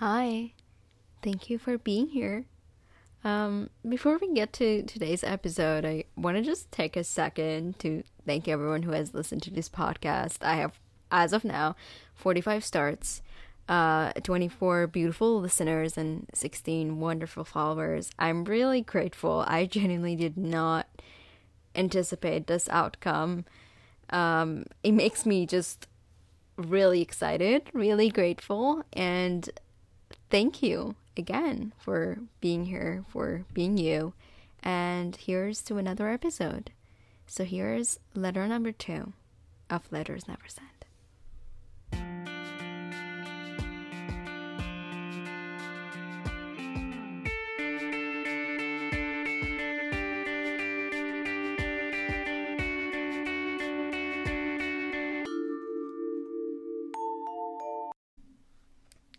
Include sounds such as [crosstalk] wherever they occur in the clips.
Hi. Thank you for being here. Um, before we get to today's episode, I want to just take a second to thank everyone who has listened to this podcast. I have, as of now, 45 starts, uh, 24 beautiful listeners, and 16 wonderful followers. I'm really grateful. I genuinely did not anticipate this outcome. Um, it makes me just really excited, really grateful, and thank you again for being here, for being you. And here's to another episode. So here's letter number two of Letters Never Sent.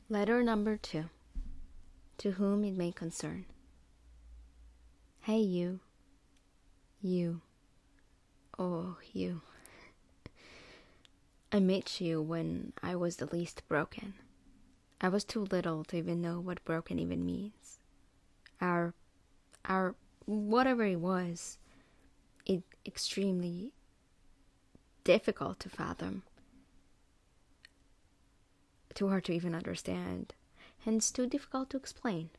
Letter number two. To whom it may concern. Hey, you. You. Oh, you. I met you when I was the least broken. I was too little to even know what broken even means. Our, our, whatever it was, it extremely difficult to fathom too hard to even understand, hence too difficult to explain.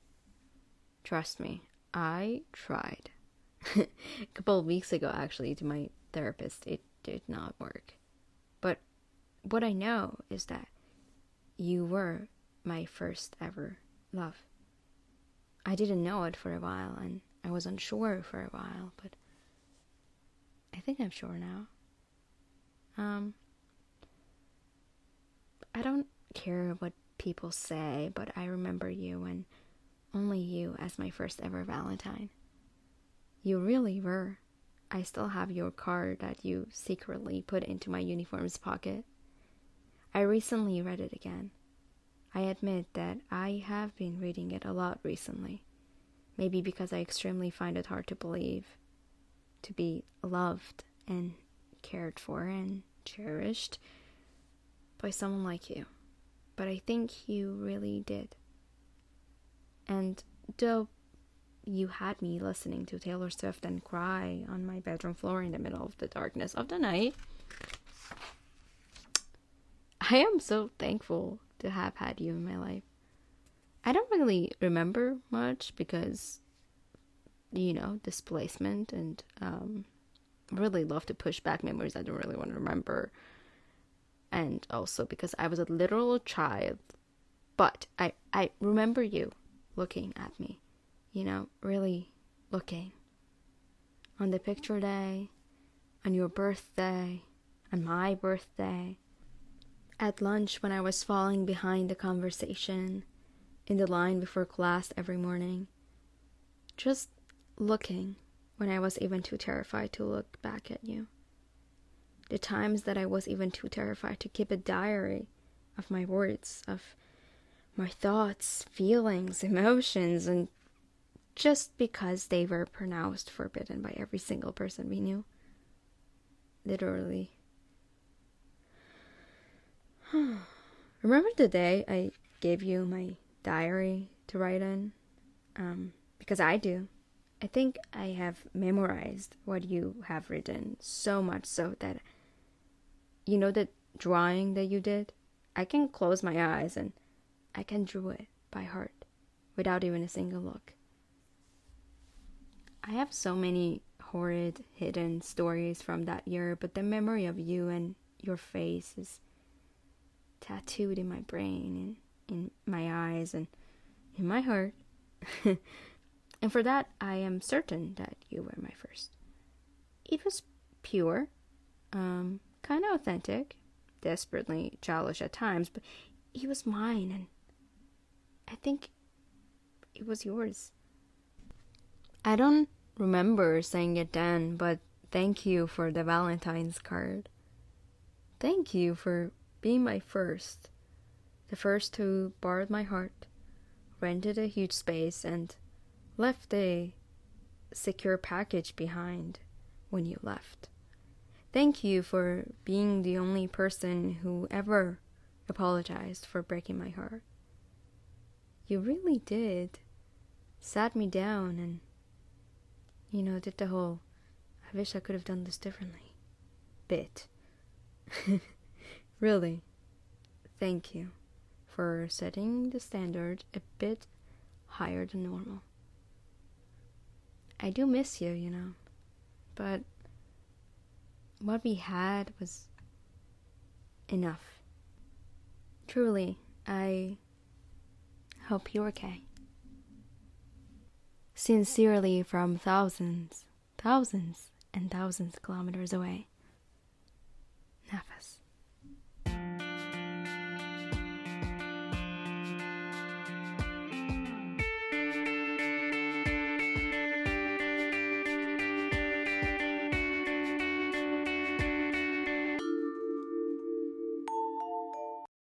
Trust me, I tried. [laughs] a couple of weeks ago, actually, to my therapist, it did not work. But what I know is that you were my first ever love. I didn't know it for a while, and I was unsure for a while, but I think I'm sure now. Um, I don't care what people say, but I remember you and only you as my first ever Valentine. You really were. I still have your card that you secretly put into my uniform's pocket. I recently read it again. I admit that I have been reading it a lot recently. Maybe because I extremely find it hard to believe to be loved and cared for and cherished by someone like you but I think you really did. And though you had me listening to Taylor Swift and cry on my bedroom floor in the middle of the darkness of the night, I am so thankful to have had you in my life. I don't really remember much because, you know, displacement and um, really love to push back memories I don't really want to remember and also because I was a literal child. But I, I remember you looking at me, you know, really looking. On the picture day, on your birthday, on my birthday, at lunch when I was falling behind the conversation, in the line before class every morning, just looking when I was even too terrified to look back at you the times that I was even too terrified to keep a diary of my words, of my thoughts, feelings, emotions, and just because they were pronounced forbidden by every single person we knew. Literally. [sighs] Remember the day I gave you my diary to write in? Um, because I do. I think I have memorized what you have written so much so that you know that drawing that you did? I can close my eyes and I can draw it by heart without even a single look. I have so many horrid hidden stories from that year, but the memory of you and your face is tattooed in my brain and in my eyes and in my heart. [laughs] and for that, I am certain that you were my first. It was pure, um, kind of authentic, desperately childish at times, but he was mine, and I think it was yours. I don't remember saying it then, but thank you for the Valentine's card. Thank you for being my first, the first who borrowed my heart, rented a huge space, and left a secure package behind when you left. Thank you for being the only person who ever apologized for breaking my heart. You really did. Sat me down and, you know, did the whole, I wish I could have done this differently bit. [laughs] really, thank you for setting the standard a bit higher than normal. I do miss you, you know, but what we had was enough. Truly, I hope you're okay. Sincerely from thousands, thousands, and thousands of kilometers away. Nafas.